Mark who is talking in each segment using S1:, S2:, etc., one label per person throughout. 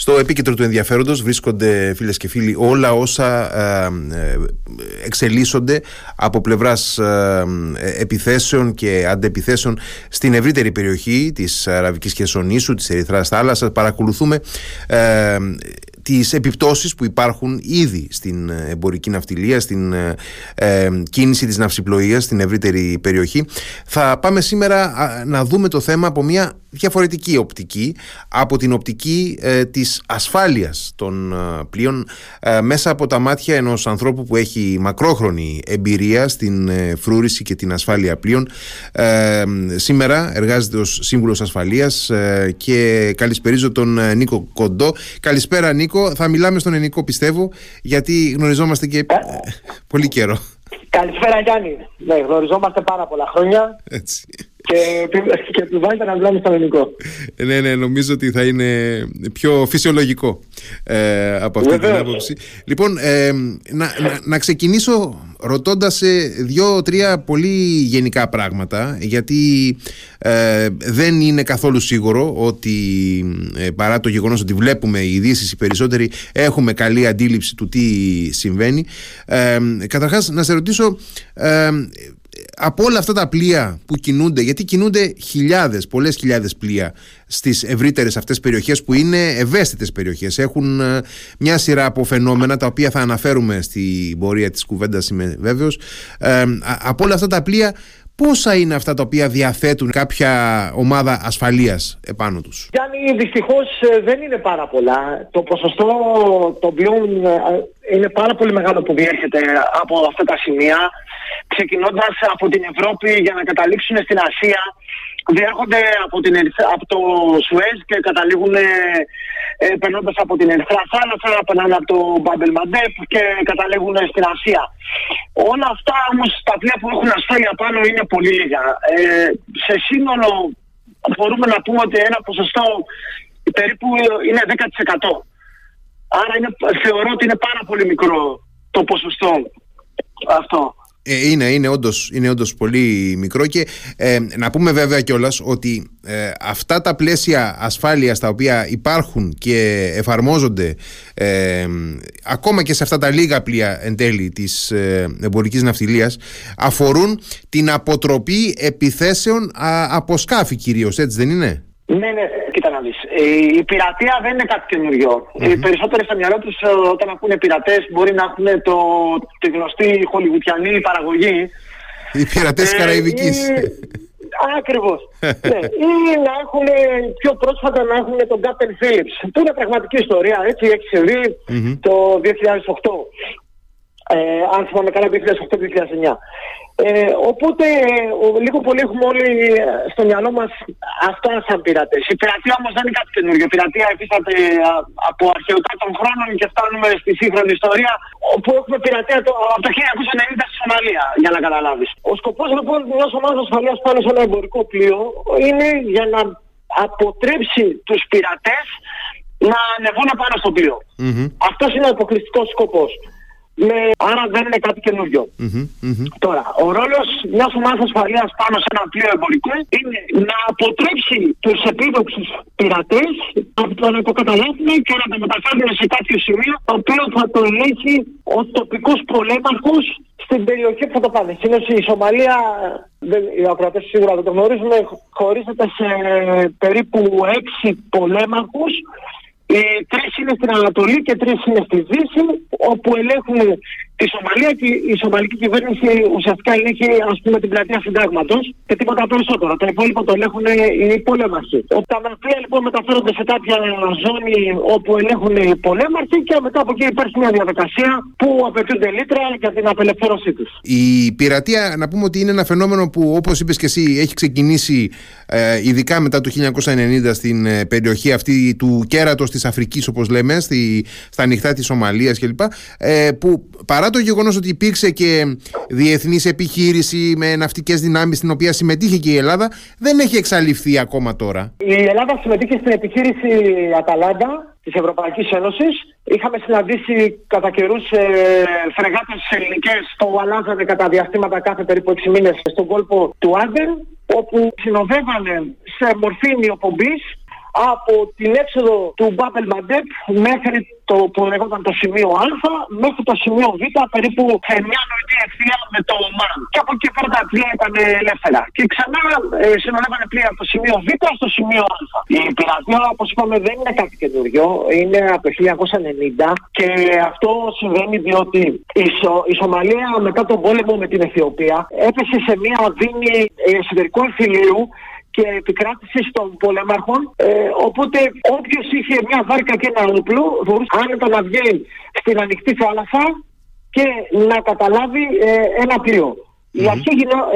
S1: Στο επίκεντρο του ενδιαφέροντος βρίσκονται φίλες και φίλοι όλα όσα ε, ε, εξελίσσονται από πλευράς ε, επιθέσεων και αντεπιθέσεων στην ευρύτερη περιοχή της Αραβικής Χερσονήσου, της Ερυθράς θάλασσας. Παρακολουθούμε τις επιπτώσεις που υπάρχουν ήδη στην εμπορική ναυτιλία, στην ε, κίνηση της ναυσιπλοείας στην ευρύτερη περιοχή. Θα πάμε σήμερα να δούμε το θέμα από μια διαφορετική οπτική, από την οπτική ε, της ασφάλειας των ε, πλοίων μέσα από τα μάτια ενός ανθρώπου που έχει μακρόχρονη εμπειρία στην φρούρηση και την ασφάλεια πλοίων. σήμερα εργάζεται ως σύμβουλος ασφαλείας και καλησπερίζω τον Νίκο Κοντό. Καλησπέρα Νίκο. Θα μιλάμε στον ελληνικό πιστεύω, γιατί γνωριζόμαστε και πολύ καιρό.
S2: Καλησπέρα Γιάννη. Ναι, γνωριζόμαστε πάρα πολλά χρόνια.
S1: Έτσι.
S2: Και, και επιβάλλεται να μιλάμε στο ελληνικό.
S1: Ναι, ναι, νομίζω ότι θα είναι πιο φυσιολογικό ε, από αυτή την άποψη. Λοιπόν, ε, να, να, ξεκινήσω ρωτώντας σε δύο-τρία πολύ γενικά πράγματα, γιατί ε, δεν είναι καθόλου σίγουρο ότι ε, παρά το γεγονός ότι βλέπουμε οι ειδήσεις οι περισσότεροι έχουμε καλή αντίληψη του τι συμβαίνει. Ε, καταρχάς, να σε ρωτήσω από όλα αυτά τα πλοία που κινούνται, γιατί κινούνται χιλιάδες, πολλές χιλιάδες πλοία στις ευρύτερες αυτές περιοχές που είναι ευαίσθητες περιοχές. Έχουν ε, μια σειρά από φαινόμενα τα οποία θα αναφέρουμε στην πορεία της κουβέντας είμαι βέβαιος. Ε, από όλα αυτά τα πλοία πόσα είναι αυτά τα οποία διαθέτουν κάποια ομάδα ασφαλείας επάνω τους;
S2: Γιάννη, δυστυχώς ε, δεν είναι πάρα πολλά. Το ποσοστό των πλοίων είναι πάρα πολύ μεγάλο που διέρχεται από αυτά τα σημεία ξεκινώντας από την Ευρώπη για να καταλήξουν στην Ασία διέρχονται από, την, από το Σουέζ και καταλήγουν ε, ε περνώντας από την Ερυθρά Θάλασσα, περνάνε από το Μπάμπελ Μαντέπ και καταλήγουν στην Ασία. Όλα αυτά όμως τα πλοία που έχουν ασφάλεια πάνω είναι πολύ λίγα. Ε, σε σύνολο μπορούμε να πούμε ότι ένα ποσοστό περίπου είναι 10%. Άρα είναι, θεωρώ ότι είναι πάρα πολύ μικρό το ποσοστό αυτό.
S1: Ε, είναι, είναι όντως, είναι όντως πολύ μικρό και ε, να πούμε βέβαια κιόλας ότι ε, αυτά τα πλαίσια ασφάλειας τα οποία υπάρχουν και εφαρμόζονται ε, ακόμα και σε αυτά τα λίγα πλοία εν τέλει της ε, εμπορικής ναυτιλίας αφορούν την αποτροπή επιθέσεων α, από σκάφη κυρίως, έτσι δεν είναι;
S2: Ναι, ναι, κοίτα να δεις. Η πειρατεία δεν είναι κάτι καινούριο. Mm-hmm. Οι περισσότεροι στα μυαλό τους όταν ακούνε πειρατές μπορεί να έχουν το, τη γνωστή χολιγουτιανή παραγωγή.
S1: Οι πειρατές ε, Καραϊβικής.
S2: Ακριβώς. ναι. Ή να έχουν πιο πρόσφατα να έχουν τον Captain Phillips. Που είναι πραγματική ιστορία, έτσι, έχεις συμβεί mm-hmm. το 2008. Ε, αν θυμάμαι καλά, 2008-2009. Ε, οπότε ε, λίγο πολύ έχουμε όλοι ε, στο μυαλό μας αυτά σαν πειρατές. Η πειρατεία όμως δεν είναι κάτι καινούργιο. Η πειρατεία εφίσταται από αρχαιοτά των χρόνων και φτάνουμε στη σύγχρονη ιστορία όπου έχουμε πειρατεία το, από το 1990 στη Σομαλία για να καταλάβεις. Ο σκοπός λοιπόν μιας ομάδας ασφαλείας πάνω σε ένα εμπορικό πλοίο είναι για να αποτρέψει τους πειρατές να ανεβούν πάνω στο πλοίο. Mm-hmm. Αυτός είναι ο αποκλειστικός σκοπός. Ναι, άρα δεν είναι κάτι Τώρα, ο ρόλος μιας ομάδας ασφαλείας πάνω σε ένα πλοίο εμπορικό είναι να αποτρέψει τους επίδοξους πειρατές από το να το καταλάβουν και να το μεταφέρουν σε κάποιο σημείο το οποίο θα το ελέγχει ο τοπικός πολέμαρχος στην περιοχή που θα το πάνε. Συνήθως η Σομαλία, δεν, οι ακροατές σίγουρα δεν το γνωρίζουν, χωρίζεται σε περίπου έξι πολέμαρχους οι τρεις είναι στην Ανατολή και τρεις είναι στη Δύση, όπου ελέγχουν τη Σομαλία και η Σομαλική κυβέρνηση ουσιαστικά ελέγχει ας πούμε, την πλατεία συντάγματος και τίποτα περισσότερο. Το υπόλοιπο το ελέγχουν οι πολέμαρχοι. Τα πλοία λοιπόν μεταφέρονται σε κάποια ζώνη όπου ελέγχουν οι πολέμαρχοι και μετά από εκεί υπάρχει μια διαδικασία που απαιτούνται λίτρα για την απελευθέρωσή τους.
S1: Η πειρατεία, να πούμε ότι είναι ένα φαινόμενο που όπως είπες και εσύ έχει ξεκινήσει ε, ειδικά μετά το 1990 στην ε, περιοχή αυτή του κέρατος της Αφρικής, όπως λέμε, στη, στα ανοιχτά της Σομαλίας κλπ. Ε, που παρά το γεγονός ότι υπήρξε και διεθνής επιχείρηση με ναυτικές δυνάμεις στην οποία συμμετείχε και η Ελλάδα, δεν έχει εξαλειφθεί ακόμα τώρα.
S2: Η Ελλάδα συμμετείχε στην επιχείρηση Αταλάντα της Ευρωπαϊκής Ένωσης. Είχαμε συναντήσει κατά καιρούς ε, φρεγάτες ελληνικές που αλλάζανε κατά διαστήματα κάθε περίπου 6 μήνες στον κόλπο του Άντεν, όπου συνοδεύανε σε μορφή νιοπομπής από την έξοδο του Μπάπελ Μαντέπ μέχρι το που λεγόταν το σημείο Α μέχρι το σημείο Β, περίπου σε μια νοητή ευθεία με το ΜΑΝ. Και από εκεί πέρα τα πλοία ήταν ελεύθερα. Και ξανά ε, συνολεύανε πλοία από το σημείο Β στο σημείο Α. Η πειρατεία, όπως είπαμε, δεν είναι κάτι καινούριο. Είναι από το 1990 και αυτό συμβαίνει διότι η, Σο, η Σομαλία μετά τον πόλεμο με την Αιθιοπία έπεσε σε μια δίνη εσωτερικού εμφυλίου και επικράτηση των πολέμαρχων. Ε, οπότε όποιος είχε μια βάρκα και ένα όπλο μπορούσε άνετα να βγει στην ανοιχτή θάλασσα και να καταλάβει ε, ένα πλοίο. Η αρχή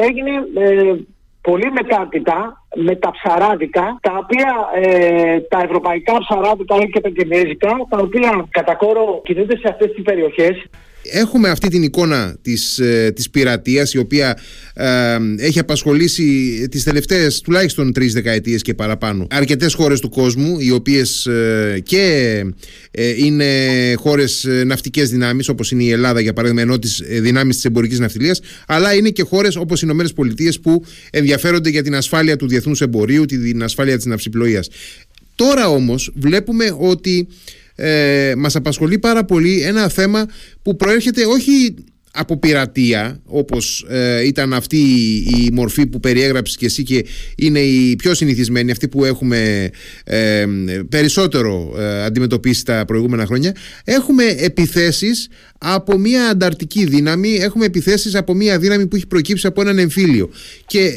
S2: έγινε ε, πολύ μετάπειτα με τα ψαράδικα, τα οποία ε, τα ευρωπαϊκά ψαράδικα και τα κινέζικα, τα οποία κατά κόρο κινούνται σε αυτές τις περιοχές
S1: Έχουμε αυτή την εικόνα της, ε, της πειρατείας η οποία ε, έχει απασχολήσει τις τελευταίες τουλάχιστον τρεις δεκαετίες και παραπάνω αρκετές χώρες του κόσμου οι οποίες ε, και ε, είναι χώρες ναυτικές δυνάμεις όπως είναι η Ελλάδα για παράδειγμα ενώ τις δυνάμεις της εμπορικής ναυτιλίας αλλά είναι και χώρες όπως οι Ηνωμένες Πολιτείες που ενδιαφέρονται για την ασφάλεια του διεθνούς εμπορίου, την ασφάλεια της ναυσιπλοείας. Τώρα όμως βλέπουμε ότι ε, μας απασχολεί πάρα πολύ ένα θέμα που προέρχεται όχι από πειρατεία όπως ε, ήταν αυτή η μορφή που περιέγραψες και εσύ και είναι η πιο συνηθισμένη αυτή που έχουμε ε, περισσότερο ε, αντιμετωπίσει τα προηγούμενα χρόνια έχουμε επιθέσεις από μια ανταρτική δύναμη έχουμε επιθέσεις από μια δύναμη που έχει προκύψει από έναν εμφύλιο. Και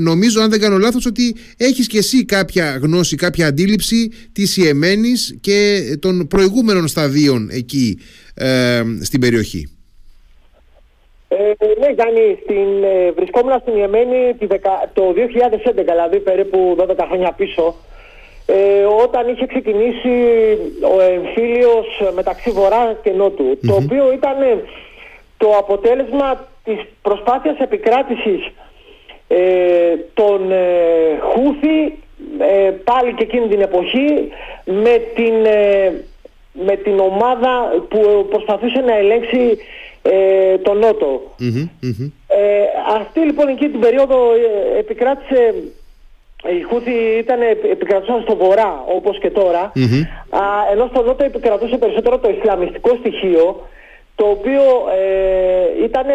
S1: νομίζω αν δεν κάνω λάθος ότι έχεις και εσύ κάποια γνώση, κάποια αντίληψη της Ιεμένης και των προηγούμενων σταδίων εκεί στην περιοχή
S2: ε, ναι, Γιάννη, στην, ε, βρισκόμουν στην Ιεμένη το 2011, δηλαδή περίπου 12 χρόνια πίσω, ε, όταν είχε ξεκινήσει ο εμφύλιος μεταξύ Βορρά και νοτου το οποίο ήταν το αποτέλεσμα της προσπάθειας επικράτησης ε, των ε, Χούθη πάλι και εκείνη την εποχή με την, με την ομάδα που προσπαθούσε να ελέγξει ε, το νοτο Ε, αυτή λοιπόν εκεί την περίοδο ε, επικράτησε η Χούθη ήταν, επικρατούσαν στο βορρά όπως και τώρα. Α, ενώ στο νότο επικρατούσε περισσότερο το Ισλαμιστικό στοιχείο το οποίο ε, ήταν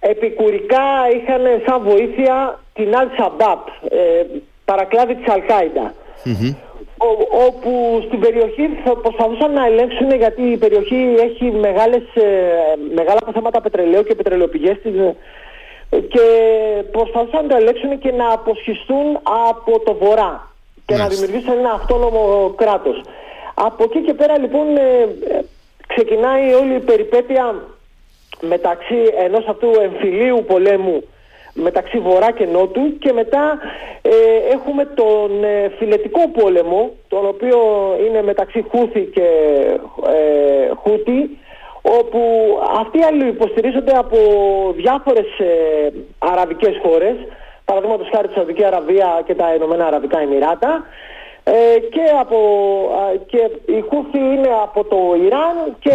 S2: επικουρικά είχαν σαν βοήθεια την Al-Shabaab ε, παρακλάδι της Αλκάιντα όπου στην περιοχή θα προσπαθούσαν να ελέγξουν γιατί η περιοχή έχει μεγάλες, ε, μεγάλα αποθέματα πετρελαίου και πετρελαιοπηγές ε, και προσπαθούσαν να το ελέγξουν και να αποσχιστούν από το βορρά και να δημιουργήσουν ένα αυτόνομο κράτος. Από εκεί και πέρα λοιπόν ε, ξεκινάει όλη η περιπέτεια μεταξύ ενός αυτού εμφυλίου πολέμου μεταξύ Βορρά και Νότου και μετά ε, έχουμε τον ε, φιλετικό πόλεμο τον οποίο είναι μεταξύ Χούθη και ε, Χούτη όπου αυτοί άλλοι υποστηρίζονται από διάφορες ε, αραβικές χώρες παραδείγματος χάρη τη Σαουδική Αραβία και τα Ηνωμένα Αραβικά Εμμυράτα και, από, και η Χούθη είναι από το Ιράν και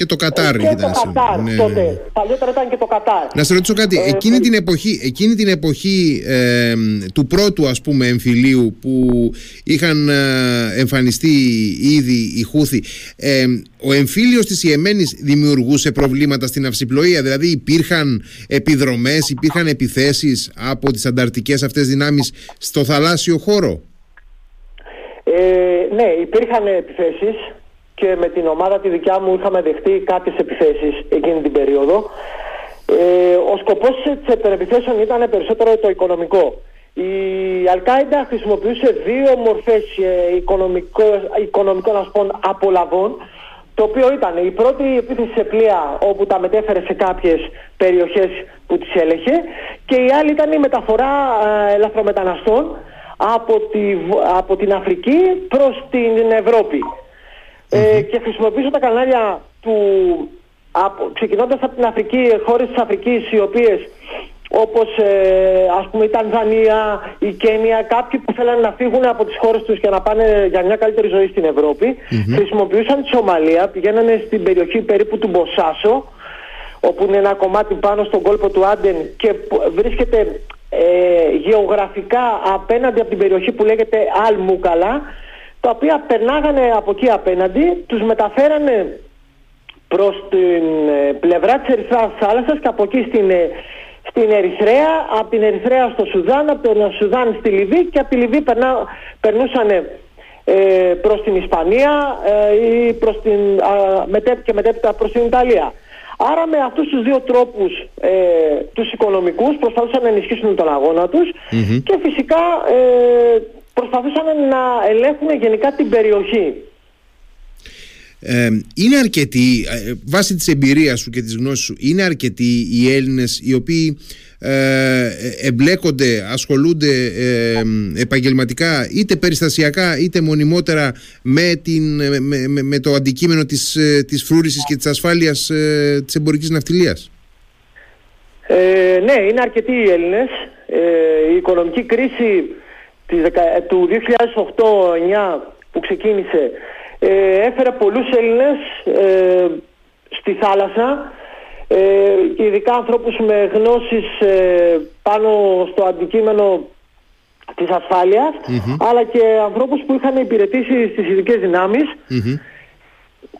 S1: και το Κατάρ
S2: και ήταν. Το Κατάρ, ναι, τότε. Ναι. Παλιότερα ήταν και το Κατάρ.
S1: Να σε ρωτήσω κάτι. Ε, εκείνη, την εποχή, εκείνη την εποχή ε, του πρώτου ας πούμε εμφυλίου που είχαν ε, εμφανιστεί ήδη οι Χούθη ε, ο εμφύλιος της Ιεμένης δημιουργούσε προβλήματα στην αυσιπλοεία; Δηλαδή υπήρχαν επιδρομές, υπήρχαν επιθέσεις από τις ανταρτικές αυτές δυνάμεις στο θαλάσσιο χώρο;
S2: Ε, ναι, υπήρχαν επιθέσεις και με την ομάδα τη δικιά μου είχαμε δεχτεί κάποιες επιθέσεις εκείνη την περίοδο. Ε, ο σκοπός της επιθέσεων ήταν περισσότερο το οικονομικό. Η Αλκάιντα χρησιμοποιούσε δύο μορφές ε, οικονομικών απολαβών το οποίο ήταν η πρώτη επίθεση σε πλοία όπου τα μετέφερε σε κάποιες περιοχές που τις έλεγε και η άλλη ήταν η μεταφορά ε, ελαφρομεταναστών από, τη, από την Αφρική προς την Ευρώπη ε, και χρησιμοποιήσω τα κανάλια του, από, ξεκινώντας από την Αφρική, χώρες της Αφρικής οι οποίες όπως ε, ας πούμε η Τανζανία, η Κένια, κάποιοι που θέλανε να φύγουν από τις χώρες τους και να πάνε για μια καλύτερη ζωή στην Ευρώπη, χρησιμοποιούσαν τη Σομαλία, πηγαίνανε στην περιοχή περίπου του Μποσάσο, όπου είναι ένα κομμάτι πάνω στον κόλπο του Άντεν και βρίσκεται ε, γεωγραφικά απέναντι από την περιοχή που λέγεται Αλμούκαλα τα οποία περνάγανε από εκεί απέναντι, τους μεταφέρανε προς την ε, πλευρά της Ερυθράς θάλασσας και από εκεί στην, ε, στην Ερυθρέα, από την Ερυθρέα στο Σουδάν, από τον Σουδάν στη Λιβύη και από τη Λιβύη περνά, περνούσαν ε, προς την Ισπανία ε, ή προς την, και μετέπειτα προς την Ιταλία. Άρα με αυτούς τους δύο τρόπους ε, τους οικονομικούς προσπαθούσαν να ενισχύσουν τον αγώνα τους και φυσικά ε, προσπαθούσαν να ελέγχουν γενικά την περιοχή.
S1: Ε, είναι αρκετοί, ε, βάσει της εμπειρίας σου και της γνώσης σου, είναι αρκετοί οι Έλληνες οι οποίοι ε, εμπλέκονται, ασχολούνται ε, επαγγελματικά είτε περιστασιακά είτε μονιμότερα με, την, με, με, το αντικείμενο της, ε, της φρούρησης και της ασφάλειας ε, της εμπορικής ναυτιλίας;
S2: Ε, ναι, είναι αρκετοί οι Έλληνες. η οικονομική κρίση της, του 2008-2009 που ξεκίνησε έφερε πολλούς Έλληνες στη θάλασσα ε, και ειδικά ανθρώπους με γνώσεις ε, πάνω στο αντικείμενο της ασφαλειας αλλά και ανθρώπους που είχαν υπηρετήσει στις ειδικές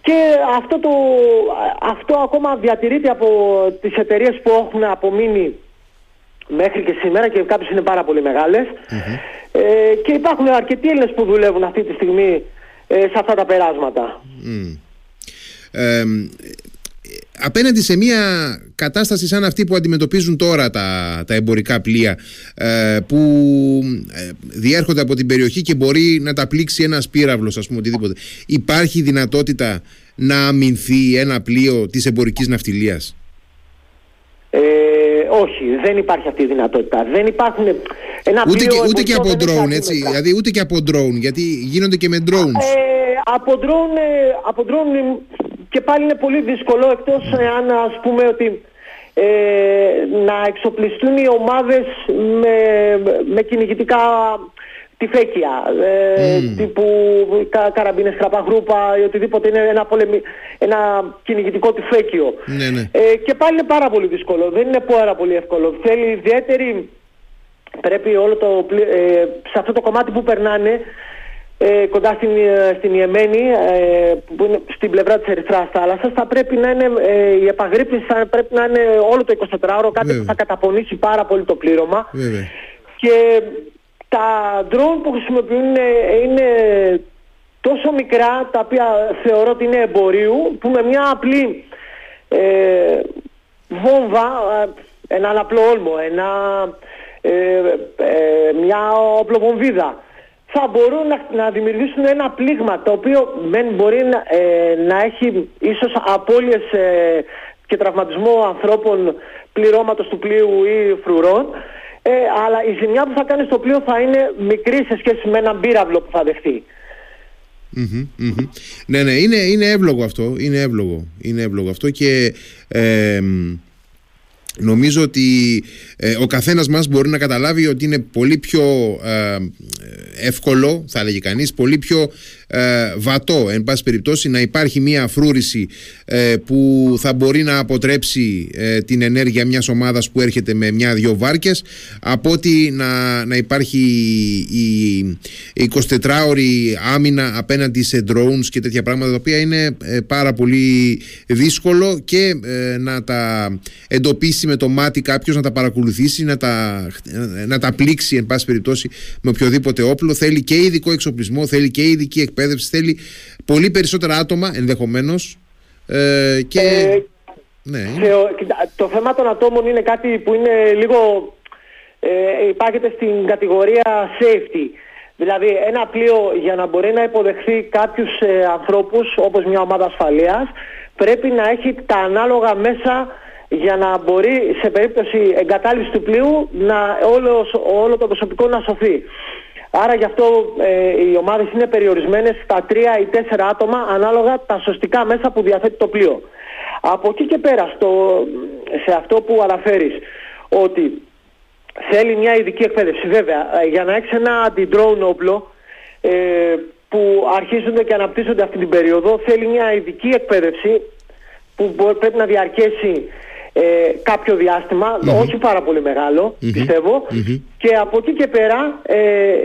S2: και αυτό, το, αυτό ακόμα διατηρείται από τις εταιρείες που έχουν απομείνει μέχρι και σήμερα και κάποιες είναι πάρα πολύ ε, και υπάρχουν αρκετοί Έλληνες που δουλεύουν αυτή τη στιγμή σε αυτά τα περάσματα
S1: απέναντι σε μια κατάσταση σαν αυτή που αντιμετωπίζουν τώρα τα, τα εμπορικά πλοία ε, που ε, διέρχονται από την περιοχή και μπορεί να τα πλήξει ένας πύραυλος ας πούμε οτιδήποτε υπάρχει δυνατότητα να αμυνθεί ένα πλοίο της εμπορικής ναυτιλίας;
S2: Ε, όχι, δεν υπάρχει αυτή η δυνατότητα. Δεν υπάρχουν.
S1: Ένα ούτε, και, ούτε και από drone, έτσι. Δηλαδή, ούτε και από drone, γιατί γίνονται και με drones.
S2: Ε, από drone, ε, από drone και πάλι είναι πολύ δύσκολο εκτός αν ας πούμε ότι ε, να εξοπλιστούν οι ομάδες με, με κυνηγητικά τυφέκια, ε, mm. τύπου κα, καραμπίνες, κραπαγρούπα ή οτιδήποτε είναι ένα, πολεμι, ένα κυνηγητικό τυφέκιο.
S1: Ναι, ναι.
S2: Ε, και πάλι είναι πάρα πολύ δύσκολο, δεν είναι πάρα πολύ εύκολο. Θέλει ιδιαίτερη, πρέπει όλο το, ε, σε αυτό το κομμάτι που περνάνε ε, κοντά στην, ε, στην Ιεμένη, ε, που είναι στην πλευρά της Ερυθράς θάλασσας, θα πρέπει να είναι, ε, η επαγρύπνηση θα πρέπει να είναι όλο το 24ωρο, κάτι που θα καταπονήσει πάρα πολύ το πλήρωμα. Και τα drone που χρησιμοποιούν είναι, τόσο μικρά, τα οποία θεωρώ ότι είναι εμπορίου, που με μια απλή ε, βόμβα, ένα απλό όλμο, ένα, μια οπλοβομβίδα, θα μπορούν να, να δημιουργήσουν ένα πλήγμα το οποίο δεν μπορεί να, ε, να έχει ίσως απώλειες ε, και τραυματισμό ανθρώπων πληρώματος του πλοίου ή φρουρών. Ε, αλλά η ζημιά που θα κάνει στο πλοίο θα είναι μικρή σε σχέση με έναν πύραυλο που θα δεχτει
S1: Ναι, ναι, είναι, είναι εύλογο αυτό. Είναι εύλογο, είναι εύλογο αυτό και Νομίζω ότι ε, ο καθένας μας μπορεί να καταλάβει ότι είναι πολύ πιο ε, εύκολο, θα έλεγε κανείς, πολύ πιο ε, βατό, εν πάση περιπτώσει, να υπάρχει μια φρούρηση ε, που θα μπορεί να αποτρέψει ε, την ενέργεια μιας ομάδας που έρχεται με μια-δυο βάρκες από ότι να, να υπάρχει η, 24ωρη άμυνα απέναντι σε drones και τέτοια πράγματα τα οποία είναι πάρα πολύ δύσκολο και να τα εντοπίσει με το μάτι κάποιος, να τα παρακολουθήσει, να τα, να τα πλήξει εν πάση περιπτώσει με οποιοδήποτε όπλο. Θέλει και ειδικό εξοπλισμό, θέλει και ειδική εκπαίδευση εκπαίδευση θέλει πολύ περισσότερα άτομα ενδεχομένως. Ε, και... Ε,
S2: ναι. το θέμα των ατόμων είναι κάτι που είναι λίγο. Ε, υπάρχεται στην κατηγορία safety. Δηλαδή ένα πλοίο για να μπορεί να υποδεχθεί κάποιους ε, ανθρώπους όπως μια ομάδα ασφαλείας πρέπει να έχει τα ανάλογα μέσα για να μπορεί σε περίπτωση εγκατάλειψης του πλοίου να όλος, όλο το προσωπικό να σωθεί. Άρα γι' αυτό ε, οι ομάδες είναι περιορισμένες στα τρία ή τέσσερα άτομα ανάλογα τα σωστικά μέσα που διαθέτει το πλοίο. Από εκεί και πέρα στο, σε αυτό που αναφέρεις ότι θέλει μια ειδική εκπαίδευση. Βέβαια, ε, για να έχεις ένα αντι-drone όπλο ε, που αρχίζονται και αναπτύσσονται αυτή την περίοδο θέλει μια ειδική εκπαίδευση που πρέπει να διαρκέσει ε, κάποιο όχι πάρα πολύ πιστεύω. Και από εκεί και πέρα ε,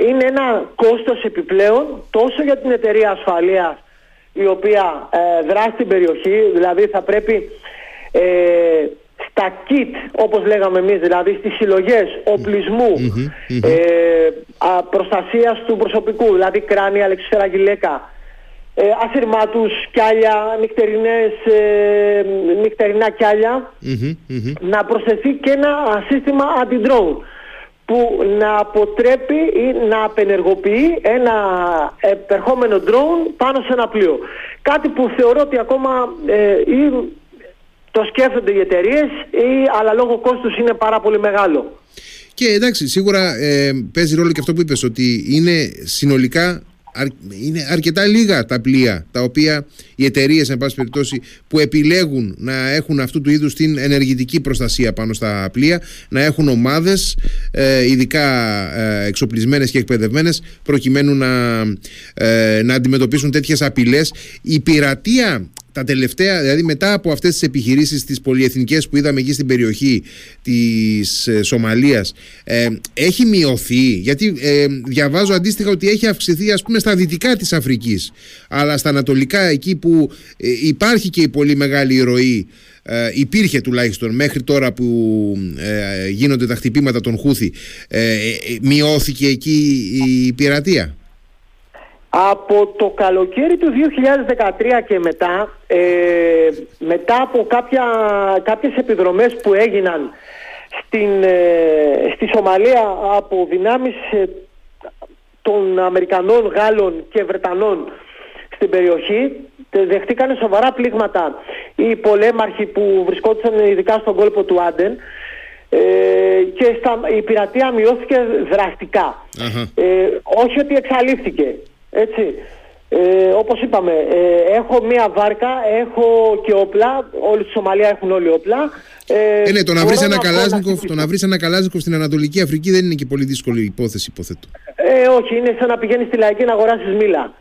S2: είναι ένα κόστος επιπλέον τόσο για την εταιρεία ασφαλείας η οποία ε, δράσει στην περιοχή, δηλαδή θα πρέπει ε, στα kit όπως λέγαμε εμείς, δηλαδή στις συλλογές ε, προστασίας του προσωπικού, δηλαδή κράνη, αλεξισφαίρα γυλαίκα, ε, ασυρμάτους, κιάλια, νυχτερινές, ε, νυχτερινά να προσθεθεί και ένα σύστημα αντι-drone που να αποτρέπει ή να απενεργοποιεί ένα επερχόμενο drone πάνω σε ένα πλοίο. Κάτι που θεωρώ ότι ακόμα ε, ή το σκέφτονται οι εταιρείες ή αλλά λόγω κόστους είναι πάρα πολύ μεγάλο.
S1: Και εντάξει, σίγουρα ε, παίζει ρόλο και αυτό που είπες ότι είναι συνολικά είναι αρκετά λίγα τα πλοία τα οποία οι εταιρείες, εν πάση περιπτώσει, που επιλέγουν να έχουν αυτού του είδους την ενεργητική προστασία πάνω στα πλοία, να έχουν ομάδες, ε, ειδικά ε, εξοπλισμένες και εκπαιδευμένες, προκειμένου να, ε, να αντιμετωπίσουν τέτοιες απειλές. Η πειρατεία τα τελευταία, δηλαδή μετά από αυτές τις επιχειρήσεις τις πολυεθνικές που είδαμε εκεί στην περιοχή της ε, Σομαλίας ε, έχει μειωθεί; Γιατί ε, διαβάζω αντίστοιχα ότι έχει αυξηθεί ας πούμε στα δυτικά της Αφρικής αλλά στα ανατολικά εκεί που ε, υπάρχει και η πολύ μεγάλη ροή υπήρχε τουλάχιστον μέχρι τώρα που γίνονται τα χτυπήματα των Χούθη μειώθηκε εκεί η πειρατεία;
S2: Από το καλοκαίρι του 2013 και μετά, ε, μετά από κάποια, κάποιες επιδρομές που έγιναν στην, ε, στη Σομαλία από δυνάμεις ε, των Αμερικανών, Γάλλων και Βρετανών στην περιοχή, δεχτήκαν σοβαρά πλήγματα οι πολέμαρχοι που βρισκόντουσαν ειδικά στον κόλπο του Άντεν και στα, η πειρατεία μειώθηκε όχι ότι εξαλείφθηκε. Έτσι. Ε, όπως είπαμε, ε, έχω μία βάρκα, έχω και όπλα, όλοι στη Σομαλία έχουν όλοι όπλα.
S1: Ε, ε ναι, το να βρεις ένα, καλάζνικοφ, το να βρεις ένα καλάζνικοφ στην Ανατολική Αφρική δεν είναι και πολύ δύσκολη υπόθεση, υποθέτω.
S2: Ε, όχι, είναι σαν να πηγαίνεις στη Λαϊκή να αγοράσεις μήλα.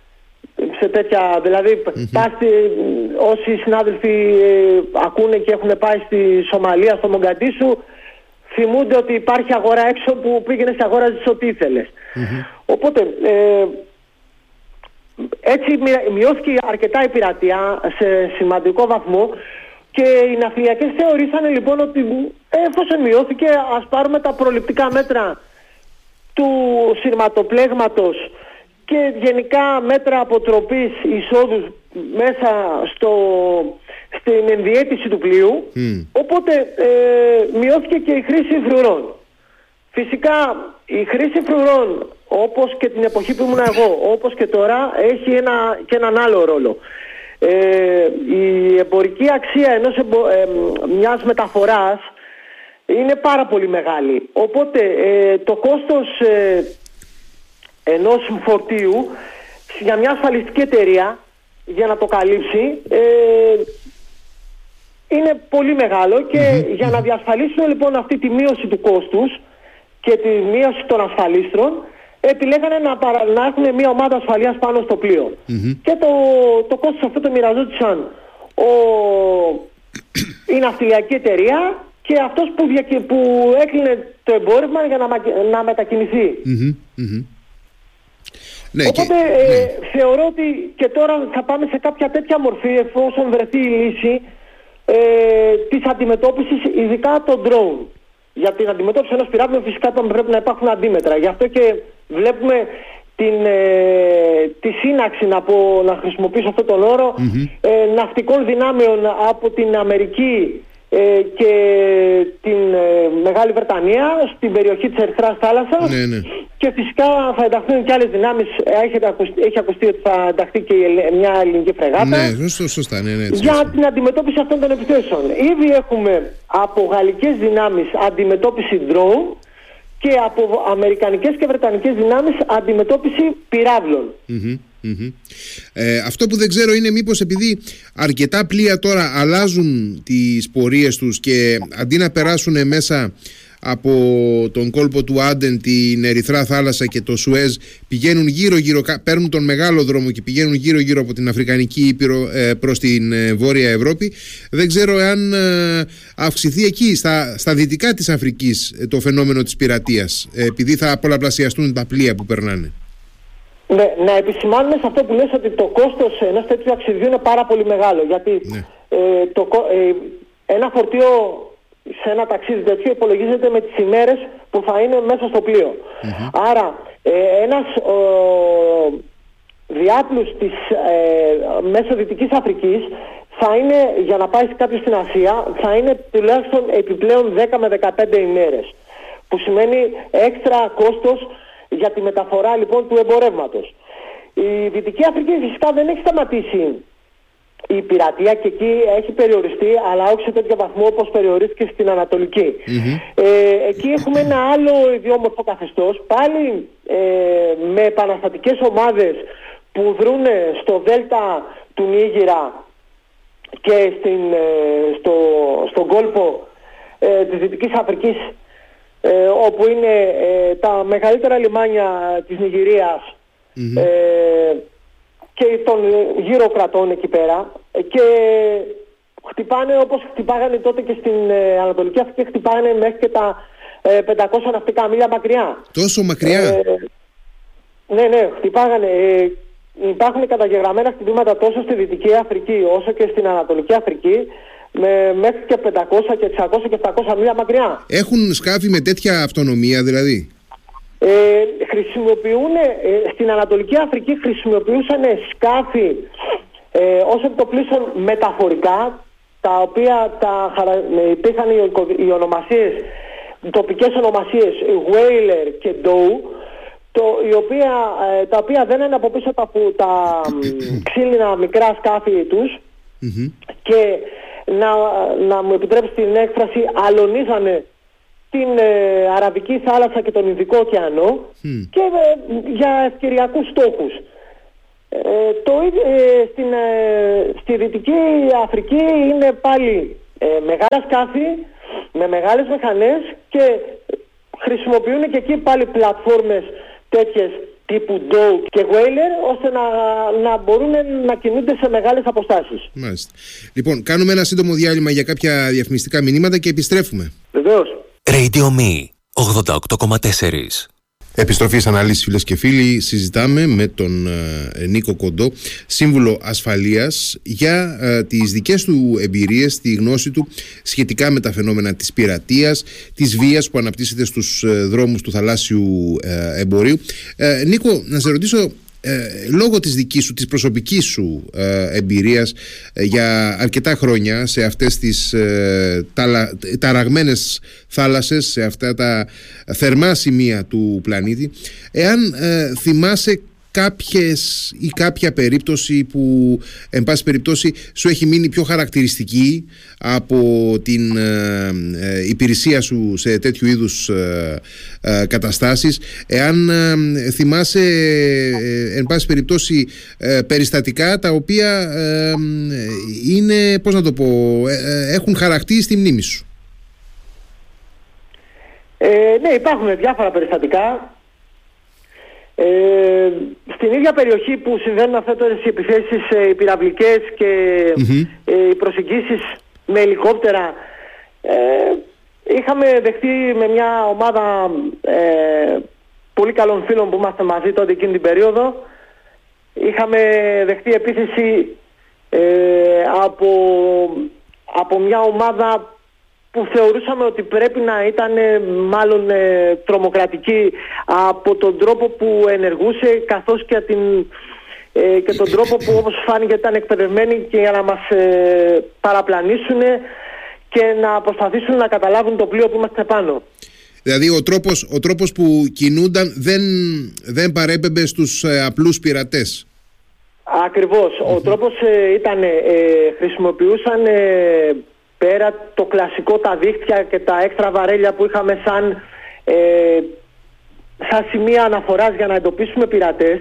S2: Σε τέτοια, δηλαδή, πας, όσοι συνάδελφοι ε, ακούνε και έχουν πάει στη Σομαλία, στο Μογκαντήσου, θυμούνται ότι υπάρχει αγορά έξω που πήγαινες σε αγοράζεις ό,τι ηθελες Οπότε, ε, έτσι μειώθηκε αρκετά η πειρατεία σε σημαντικό βαθμό και οι ναυτιλιακές θεωρήσανε λοιπόν ότι εφόσον μειώθηκε ας πάρουμε τα προληπτικά μέτρα του σειρματοπλέγματος και γενικά μέτρα αποτροπής εισόδου μέσα στο, στην ενδιέτηση του πλοίου οπότε ε, μειώθηκε και η χρήση φρουρών. Φυσικά η χρήση φρουρών όπως και την εποχή που ήμουν εγώ, όπως και τώρα, έχει ένα, και έναν άλλο ρόλο. Ε, η εμπορική αξία ενός εμπο, ε, μιας μεταφοράς είναι πάρα πολύ μεγάλη. Οπότε ε, το κόστος ε, ενός φορτίου για μια ασφαλιστική εταιρεία για να το καλύψει ε, είναι πολύ μεγάλο και για να διασφαλίσουμε λοιπόν αυτή τη μείωση του κόστους και τη μείωση των ασφαλίστρων επιλέγανε να, παρα... να έχουν μια ομάδα ασφαλείας πάνω στο πλοιο Και το, το κόστος αυτό το μοιραζόντουσαν ο... η ναυτιλιακή εταιρεία και αυτός που, που έκλεινε το εμπόρευμα για να, να μετακινηθεί. Ναι, Οπότε ε, ναι. θεωρώ ότι και τώρα θα πάμε σε κάποια τέτοια μορφή εφόσον βρεθεί η λύση ε, της αντιμετώπισης ειδικά των drone για την αντιμετώπιση ενός πειράτου φυσικά πρέπει να υπάρχουν αντίμετρα. Γι' αυτό και βλέπουμε την, ε, τη σύναξη να, πω, να χρησιμοποιήσω αυτόν τον όρο ε, ναυτικών δυνάμεων από την Αμερική ε, και την ε, Μεγάλη Βρετανία στην περιοχή της Ερυθράς Θάλασσας.
S1: Ναι, ναι.
S2: και φυσικά θα ενταχθούν και άλλες δυνάμεις. Έχει ακουστεί, έχει ακουστεί ότι θα ενταχθεί και μια ελληνική φρεγάτα.
S1: Ναι, σωστά, ναι, ναι,
S2: για την αντιμετώπιση αυτών των επιθέσεων. Ήδη έχουμε από γαλλικές δυνάμεις αντιμετώπιση drone και από αμερικανικές και βρετανικές δυνάμεις αντιμετώπιση
S1: ε, αυτό που δεν ξέρω είναι μήπως επειδή αρκετά πλοία τώρα αλλάζουν τις πορείες τους και αντί να περάσουν μέσα από τον κόλπο του Άντεν, την Ερυθρά θάλασσα και το Σουέζ πηγαίνουν γύρω-γύρω, παίρνουν τον μεγάλο δρόμο και πηγαίνουν γύρω-γύρω από την Αφρικανική Ήπειρο ε, προς την ε, Βόρεια Ευρώπη. Δεν ξέρω αν ε, αυξηθεί εκεί, στα, στα δυτικά της Αφρικής, το φαινόμενο της πειρατείας, επειδή θα πολλαπλασιαστούν τα πλοία που περνάνε.
S2: Ναι, να επισημάνουμε σε αυτό που λες ότι το κόστος ενός τέτοιου αξιδιού είναι πάρα πολύ μεγάλο. Γιατί ναι. ε, το, ε, ένα φορτίο σε ένα ταξίδι τέτοιο υπολογίζεται με τις ημέρες που θα είναι μέσα στο πλοιο Άρα ε, ένας ο, διάπλους της ε, μέσω Δυτικής Αφρικής θα είναι, για να πάει κάποιος στην Ασία, θα είναι τουλάχιστον επιπλέον 10 με 15 ημέρες. Που σημαίνει έξτρα κόστος για τη μεταφορά λοιπόν του εμπορεύματος. Η Δυτική Αφρική φυσικά δεν έχει σταματήσει η πειρατεία και εκεί έχει περιοριστεί αλλά όχι σε τέτοιο βαθμό όπως περιορίστηκε στην ανατολικη Ε, εκεί έχουμε ένα άλλο ιδιόμορφο καθεστώς πάλι ε, με επαναστατικές ομάδες που δρούνε στο δέλτα του Νίγηρα και στην, ε, στο, στον κόλπο ε, της Δυτικής Αφρικής ε, όπου είναι ε, τα μεγαλύτερα λιμάνια της νιγηριας ε, και των γύρω κρατών εκεί πέρα και χτυπάνε όπως χτυπάγανε τότε και στην Ανατολική Αφρική χτυπάνε μέχρι και τα 500 ναυτικά μίλια μακριά.
S1: Τόσο μακριά;
S2: ναι, ναι, χτυπάγανε. υπάρχουν καταγεγραμμένα χτυπήματα τόσο στη Δυτική Αφρική όσο και στην Ανατολική Αφρική με μέχρι και 500 και 600 και 700 μίλια μακριά.
S1: Έχουν σκάφη με τέτοια αυτονομία δηλαδή;
S2: Ε, χρησιμοποιούν, ε, στην Ανατολική Αφρική χρησιμοποιούσαν σκάφη ε, όσο το πλήσουν μεταφορικά τα οποία τα, ε, υπήρχαν οι, οι ονομασίες, τοπικές ονομασίες Whaler και Doe το, η οποία, ε, τα οποία δεν είναι από πίσω τα, τα ξύλινα μικρά σκάφη τους. Και να, να μου επιτρέψει την έκφραση αλωνίζανε την ε, Αραβική θάλασσα και τον Ινδικό ωκεανό και ε, για ευκαιριακούς στόχους. Ε, το, στην, στη Δυτική Αφρική είναι πάλι μεγάλα σκάφη με μεγάλες μηχανές και χρησιμοποιούν και εκεί πάλι πλατφόρμες τέτοιες τύπου Dow και Whaler ώστε να, να μπορούν να κινούνται σε μεγάλες αποστάσεις.
S1: Μάλιστα. Λοιπόν, κάνουμε ένα σύντομο διάλειμμα για κάποια διαφημιστικά μηνύματα και επιστρέφουμε.
S2: Βεβαίως.
S3: Radio Me 88,4
S1: Επιστροφή αναλύση φίλες και φίλοι. Συζητάμε με τον ε, Νίκο Κοντό, σύμβουλο ασφαλείας, για ε, τις δικές του εμπειρίες, τη γνώση του σχετικά με τα φαινόμενα της πειρατείας, της βίας που αναπτύσσεται στους ε, δρόμους του θαλάσσιου ε, εμπορίου. Νίκο, να σε ρωτήσω, ε, λόγω της δικής σου, της προσωπικής σου ε, εμπειρίας ε, για αρκετά χρόνια σε αυτές τις ε, ταλα, ταραγμένες θάλασσες, σε αυτά τα θερμά σημεία του πλανήτη, εάν θυμάσαι κάποιες ή κάποια περίπτωση που εν πάση περιπτώσει σου έχει μείνει πιο χαρακτηριστική από την ε, ε, υπηρεσία σου σε τέτοιου είδους ε, ε καταστάσεις. Εάν θυμάσαι εν πάση περιπτώσει περιστατικά τα οποία είναι πώς να το πω έχουν χαρακτή στη μνήμη σου.
S2: Ναι υπάρχουν διάφορα περιστατικά ε, στην ίδια περιοχή που συμβαίνουν αυτές οι επιθέσεις ε, οι πυραυλικές και ε, οι προσεγγίσεις με ελικόπτερα ε, είχαμε δεχτεί με μια ομάδα ε, πολύ καλών φίλων που είμαστε μαζί τότε εκείνη την περίοδο. Είχαμε δεχτεί επίθεση από, από μια ομάδα που θεωρούσαμε ότι πρέπει να ήταν ε, μάλλον ε, τρομοκρατική από τον τρόπο που ενεργούσε καθώς και, την, ε, και τον τρόπο που όπως φάνηκε ήταν εκπαιδευμένοι και για να μας ε, παραπλανήσουν και να προσπαθήσουν να καταλάβουν το πλοίο που είμαστε πάνω.
S1: Δηλαδή ο τρόπος, ο τρόπος που κινούνταν δεν, δεν παρέπεμπε στους απλούς πειρατές.
S2: Ο τρόπος ήταν, χρησιμοποιούσαν πέρα το κλασικό τα δίχτυα και τα έξτρα βαρέλια που είχαμε σαν, ε, σαν σημεία αναφοράς για να εντοπίσουμε πειρατές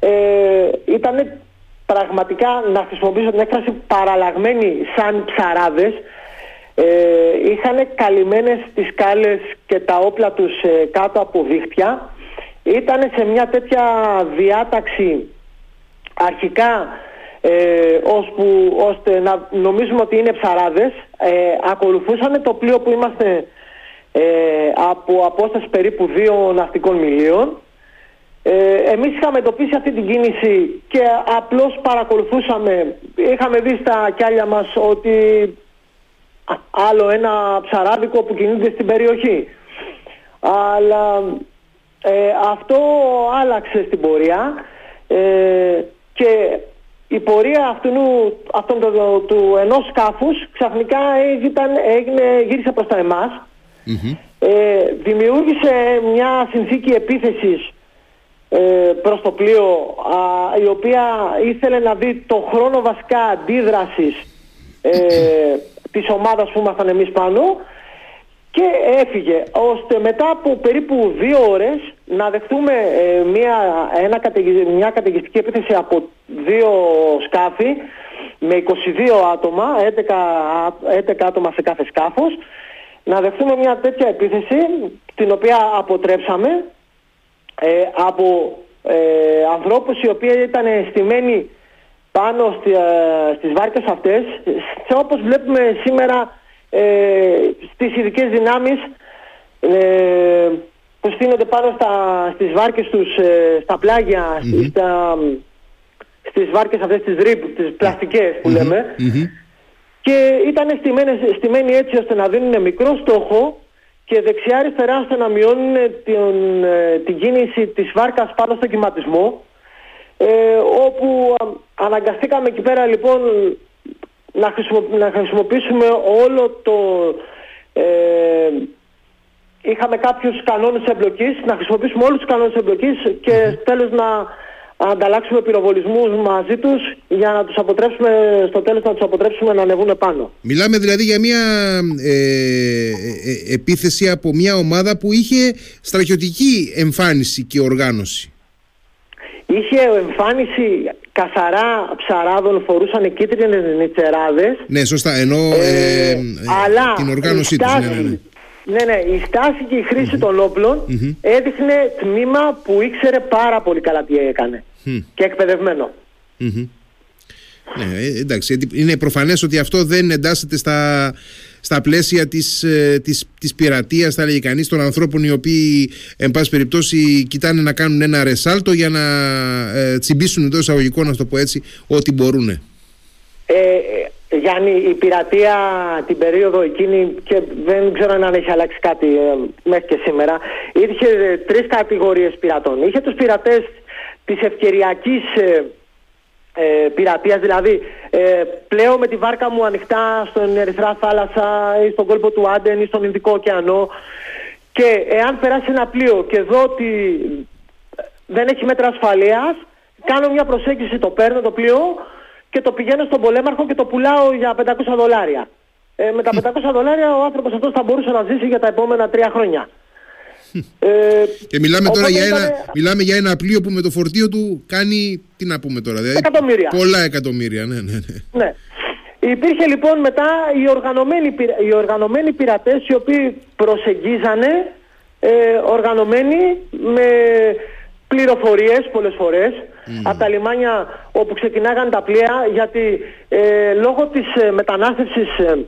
S2: ε, ήταν πραγματικά να χρησιμοποιήσω την έκφραση παραλλαγμένοι σαν ψαράδες ε, είχαν καλυμμένες τις σκάλες και τα όπλα τους ε, κάτω από δίχτυα. Ήταν σε μια τέτοια διάταξη αρχικά ε, ώσπου, ώστε να νομίζουμε ότι είναι ψαράδες. Ε, ακολουθούσαν το πλοίο που είμαστε ε, από απόσταση περίπου δύο ναυτικών μιλίων. Ε, εμείς είχαμε εντοπίσει αυτή την κίνηση και απλώς παρακολουθούσαμε. Είχαμε δει στα κιάλια μας ότι άλλο ένα ψαράδικο που κινείται στην περιοχή. Αλλά ε, αυτό άλλαξε στην πορεία ε, και η πορεία αυτού, αυτού του, του ενός σκάφους ξαφνικά ήταν, έγινε, γύρισε προς τα εμας ε, δημιούργησε μια συνθήκη επίθεσης ε, προς το πλοίο η οποία ήθελε να δει το χρόνο βασικά αντίδρασης ε, της ομάδας που ήμασταν εμείς πάνω και έφυγε ώστε μετά από περίπου δύο ώρες να δεχτούμε ε, μια, ένα, μια καταιγιστική επίθεση από δύο σκάφη με 22 άτομα, 11, 11 άτομα σε κάθε σκάφος. Να δεχτούμε μια τέτοια επίθεση την οποία αποτρέψαμε ε, από ε, ανθρώπους οι οποίοι ήταν στημένοι πάνω στη, ε, στις βάρκες αυτές. Σε όπως βλέπουμε σήμερα ε, στις ειδικές δυνάμεις ε, που στείνονται πάνω στα, στις βάρκες τους, ε, στα πλάγια, mm-hmm. στα, στις βάρκες αυτές τις ρίπ, τις πλαστικές που λέμε. Και ήταν στημένοι έτσι ώστε να δίνουν μικρό στόχο και δεξιά-αριστερά ώστε να μειώνουν την, ε, την κίνηση της βάρκας πάνω στο κυματισμό. Ε, όπου αναγκαστήκαμε εκεί πέρα λοιπόν να, να χρησιμοποιήσουμε όλο το... Ε, είχαμε κάποιους κανόνες εμπλοκής, να χρησιμοποιήσουμε όλους τους κανόνες εμπλοκής και τέλος να ανταλλάξουμε πυροβολισμούς μαζί τους για να τους αποτρέψουμε στο τέλος να τους αποτρέψουμε να ανεβούν πάνω.
S1: Μιλάμε δηλαδή για μια ε, ε, επίθεση από μια ομάδα που είχε στρατιωτική εμφάνιση και οργάνωση.
S2: Είχε εμφάνιση καθαρά ψαράδων, φορούσαν κίτρινες νητσεράδες.
S1: Ναι, σωστά, ενώ ε, αλλά την οργάνωσή τους. Ναι, ναι, ναι.
S2: Ναι, ναι, η στάση και η χρήση των όπλων έδειχνε τμήμα που ήξερε πάρα πολύ καλά τι έκανε. Και εκπαιδευμένο.
S1: Ναι, ε, εντάξει, είναι προφανές ότι αυτό δεν εντάσσεται στα, στα πλαίσια της, ε, της, της πειρατείας, θα λέγει κανείς, των ανθρώπων οι οποίοι, εν πάση περιπτώσει, κοιτάνε να κάνουν ένα ρεσάλτο για να ε, τσιμπήσουν εντός εισαγωγικών, να το πω έτσι, ό,τι μπορούν. Ε,
S2: Γιάννη, η πειρατεία την περίοδο εκείνη και δεν ξέρω αν έχει αλλάξει κάτι μέχρι και σήμερα, είχε τρεις κατηγορίες πειρατών. Είχε τους πειρατές της ευκαιριακής ε, ε, πειρατείας, δηλαδή ε, πλέω με τη βάρκα μου ανοιχτά στον Ερυθρά θάλασσα ή στον κόλπο του Άντεν ή στον Ινδικό ωκεανό και εάν περάσει ένα πλοίο και δω ότι δεν έχει μέτρα ασφαλείας κάνω μια προσέγγιση, το παίρνω το πλοίο και το πηγαίνω στον πολέμαρχο και το πουλάω για 500 δολάρια. Ε, με τα 500 δολάρια ο άνθρωπος αυτός θα μπορούσε να ζήσει για τα επόμενα τρία χρόνια.
S1: Ε, και μιλάμε τώρα για, ένα, μιλάμε για ένα πλοίο που με το φορτίο του κάνει, τι να πούμε τώρα, δηλαδή,
S2: εκατομμύρια.
S1: πολλά εκατομμύρια. Ναι, ναι, ναι.
S2: ναι. Υπήρχε λοιπόν μετά οι οργανωμένοι, οι οργανωμένοι πειρατές οι οποίοι προσεγγίζανε ε, οργανωμένοι με πληροφορίες πολλές φορές mm. από τα λιμάνια όπου ξεκινάγαν τα πλοία γιατί ε, λόγω της ε, μετανάστευσης ε,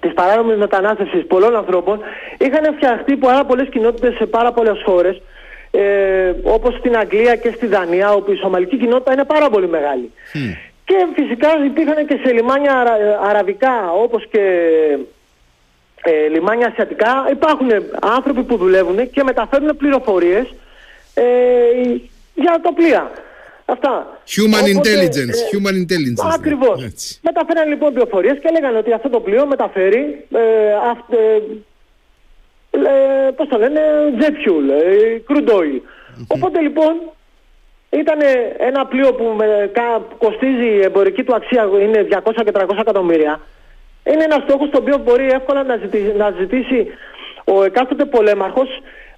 S2: της παράνομης μετανάστευσης πολλών ανθρώπων είχαν φτιαχτεί πάρα πολλές κοινότητες σε πάρα πολλές χώρες. Ε, όπως στην Αγγλία και στη Δανία όπου η Σομαλική κοινότητα είναι πάρα πολύ μεγάλη. Και φυσικά υπήρχαν και σε λιμάνια αραβικά όπως και ε, λιμάνια ασιατικά υπάρχουν άνθρωποι που δουλεύουν και μεταφέρουν πληροφορίες ε, για τα πλοία. Αυτά.
S1: Human intelligence. Ε, human intelligence.
S2: Ναι. Ακριβώς. Μεταφέραν λοιπόν πληροφορίες και έλεγαν ότι αυτό το πλοίο μεταφέρει. Ε, αυ, ε, ε, πώς το λένε, jet fuel, ε, crude oil. Οπότε λοιπόν ήταν ένα πλοίο που με, κα, κοστίζει η εμπορική του αξία είναι 200 και 300 εκατομμύρια. Είναι ένα στόχος το οποίο μπορεί εύκολα να ζητήσει, να ζητήσει ο εκάστοτε πολέμαρχος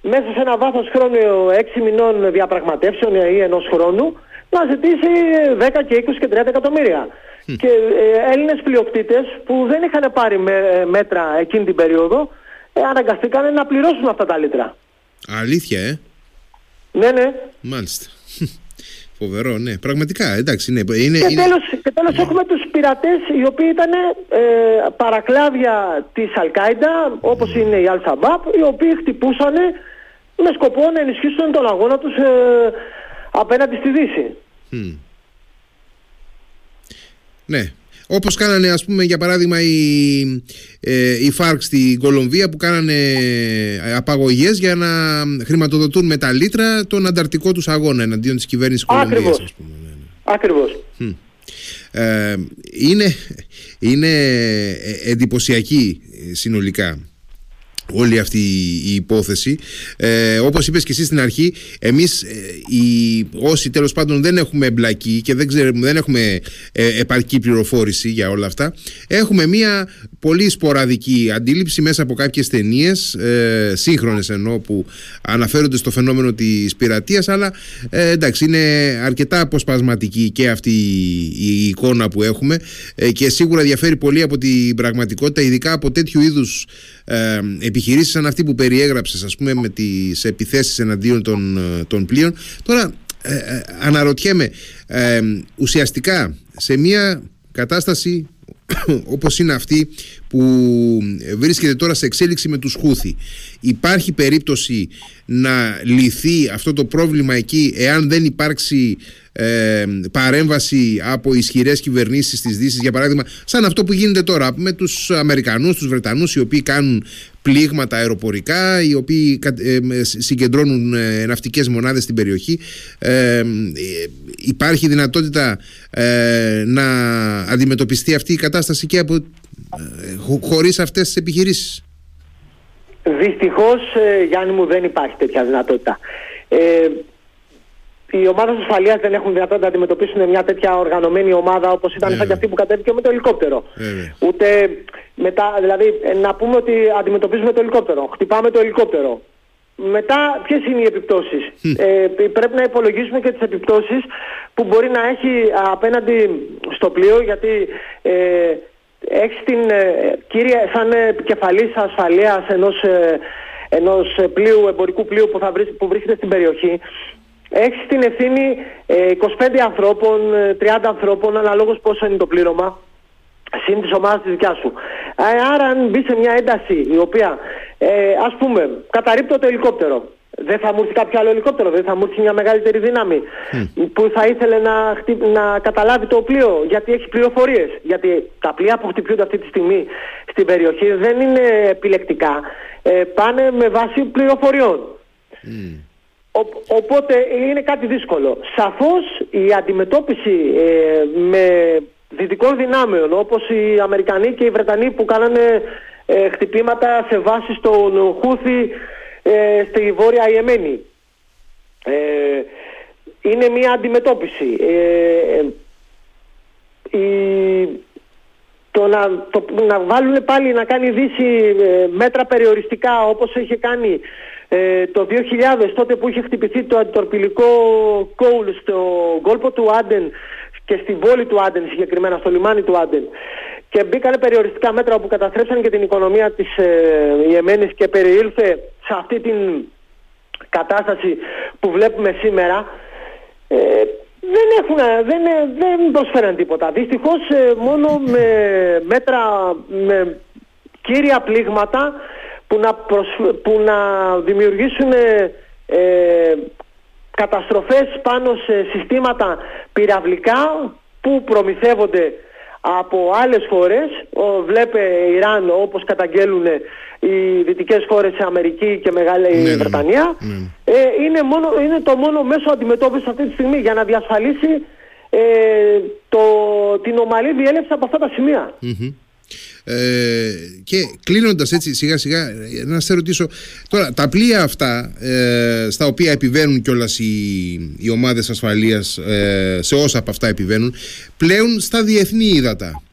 S2: μέσα σε ένα βάθος χρόνου 6 μηνών διαπραγματεύσεων ή ενός χρόνου να ζητήσει 10 και 20 και 30 εκατομμύρια. και ε, Έλληνες πλειοκτήτες που δεν είχαν πάρει με, μέτρα εκείνη την περίοδο ε, αναγκαστήκαν να πληρώσουν αυτά τα λίτρα.
S1: Αλήθεια, ε;
S2: Ναι, ναι.
S1: Μάλιστα. Φοβερό, ναι. Πραγματικά, εντάξει. Ναι.
S2: Είναι, και, είναι... Τέλος, και τέλος έχουμε τους πειρατές οι οποίοι ήταν ε, παρακλάδια της Αλκάιντα, όπως είναι η Αλσαμπάπ, οι οποίοι χτυπούσαν με σκοπό να ενισχύσουν τον αγώνα τους ε, απέναντι στη Δύση.
S1: Ναι, Όπως κάνανε, ας πούμε, για παράδειγμα, οι, ε, οι ΦΑΡΚ στην Κολομβία που κάνανε απαγωγές για να χρηματοδοτούν με τα λίτρα τον ανταρτικό τους αγώνα εναντίον της κυβέρνησης Κολομβίας.
S2: Ακριβώς.
S1: Ναι, ναι. Ε, είναι, είναι εντυπωσιακή συνολικά όλη αυτή η υπόθεση. Ε, όπως είπες και εσύ στην αρχή εμείς ε, οι, όσοι τέλος πάντων δεν έχουμε εμπλακεί και δεν, ξέρουμε, δεν έχουμε ε, επαρκή πληροφόρηση για όλα αυτά έχουμε μια πολύ σποραδική αντίληψη μέσα από κάποιες ταινίες, ε, σύγχρονες ενώ που αναφέρονται στο φαινόμενο της πειρατείας αλλά ε, εντάξει είναι αρκετά αποσπασματική και αυτή η, εικόνα που έχουμε ε, και σίγουρα διαφέρει πολύ από την πραγματικότητα ειδικά από τέτοιου είδους ε, επιχειρήσεις σαν αυτή που περιέγραψες ας πούμε με τις επιθέσεις εναντίον των, ε, των πλοίων. Τώρα ε, ε, αναρωτιέμαι ουσιαστικά σε μια κατάσταση όπως είναι αυτή που βρίσκεται τώρα σε εξέλιξη με τους Χούθη. Υπάρχει περίπτωση να λυθεί αυτό το πρόβλημα εκεί εάν δεν υπάρξει ε, παρέμβαση από ισχυρές κυβερνήσεις της Δύσης για παράδειγμα σαν αυτό που γίνεται τώρα με τους Αμερικανούς, τους Βρετανούς οι οποίοι κάνουν πλήγματα αεροπορικά οι οποίοι ε, συγκεντρώνουν ε, ναυτικές μονάδες στην περιοχή. Ε, υπάρχει δυνατότητα να αντιμετωπιστεί αυτή η κατάσταση και από, χωρίς αυτές τις επιχειρήσεις
S2: Δυστυχώς Γιάννη μου δεν υπάρχει τέτοια δυνατότητα οι ομάδες ασφαλείας δεν έχουν δυνατότητα να αντιμετωπίσουν μια τέτοια οργανωμένη ομάδα όπως ήταν σαν και αυτή που κατέβηκε με το ελικόπτερο. Ούτε μετά, δηλαδή να πούμε ότι αντιμετωπίζουμε το ελικόπτερο, χτυπάμε το ελικόπτερο. Μετά, ποιες είναι οι επιπτώσεις; Ε, πρέπει να υπολογίσουμε και τις επιπτώσεις που μπορεί να έχει απέναντι στο πλοίο, γιατί ε, έχεις την ε, κύρια, σαν επικεφαλής ασφαλείας ενός ενός πλοίου, εμπορικού πλοίου που, θα που βρίσκεται στην περιοχή, έχεις την ευθύνη 25 ε, ανθρώπων, 30 ε, ανθρώπων, αναλόγως πόσο είναι το πλήρωμα, συν της ομάδας της δικιάς σου. Ε, άρα αν μπει σε μια ένταση η οποία, ε, ας πούμε, καταρρύπτω το ελικόπτερο, δεν θα μου έρθει κάποιο άλλο ελικόπτερο, δεν θα μου έρθει μια μεγαλύτερη δύναμη που θα ήθελε να, να καταλάβει το πλοίο γιατί έχει πληροφορίες. Γιατί τα πλοία που χτυπιούνται αυτή τη στιγμή στην περιοχή δεν είναι επιλεκτικά, ε, πάνε με βάση πληροφοριών οπότε είναι κάτι δύσκολο. Σαφώς η αντιμετώπιση ε, με δυτικών δυνάμεων όπως οι Αμερικανοί και οι Βρετανοί που κάνανε ε, χτυπήματα σε βάση στον Χούθη ε, στη Βόρεια Ιεμένη. είναι μια αντιμετώπιση. Η, το να, το, να βάλουν πάλι να κάνει Δύση μέτρα περιοριστικά όπως είχε κάνει ε, το 2000 τότε που είχε χτυπηθεί το αντιτορπιλικό κόουλ στο κόλπο του Άντεν και στην πόλη του Άντεν συγκεκριμένα, στο λιμάνι του Άντεν και μπήκανε περιοριστικά μέτρα που καταστρέψαν και την οικονομία της ε, Ιεμένης και περιήλθε σε αυτή την κατάσταση που βλέπουμε σήμερα ε, δεν, έχουν, δεν, δεν προσφέραν τίποτα. Δυστυχώς ε, μόνο με μέτρα, με κύρια πλήγματα που να, που να δημιουργήσουν ε, ε, καταστροφές πάνω σε συστήματα πυραυλικά που προμηθεύονται από άλλες χώρες, βλέπε Ιράν όπως καταγγέλουν οι δυτικές χώρες σε Αμερική και Μεγάλη ναι, ναι, ναι. Βρετανία, Ε, είναι, μόνο, είναι το μόνο μέσο αντιμετώπισης αυτή τη στιγμή για να διασφαλίσει ε, το, την ομαλή διέλευση από αυτά τα σημεια
S1: ε, και κλείνοντας έτσι σιγά σιγά να σε ρωτήσω τώρα τα πλοία αυτά ε, στα οποία επιβαίνουν κιόλας οι, οι ομάδες ασφαλείας ε, σε όσα από αυτά επιβαίνουν πλέουν στα διεθνή ύδατα.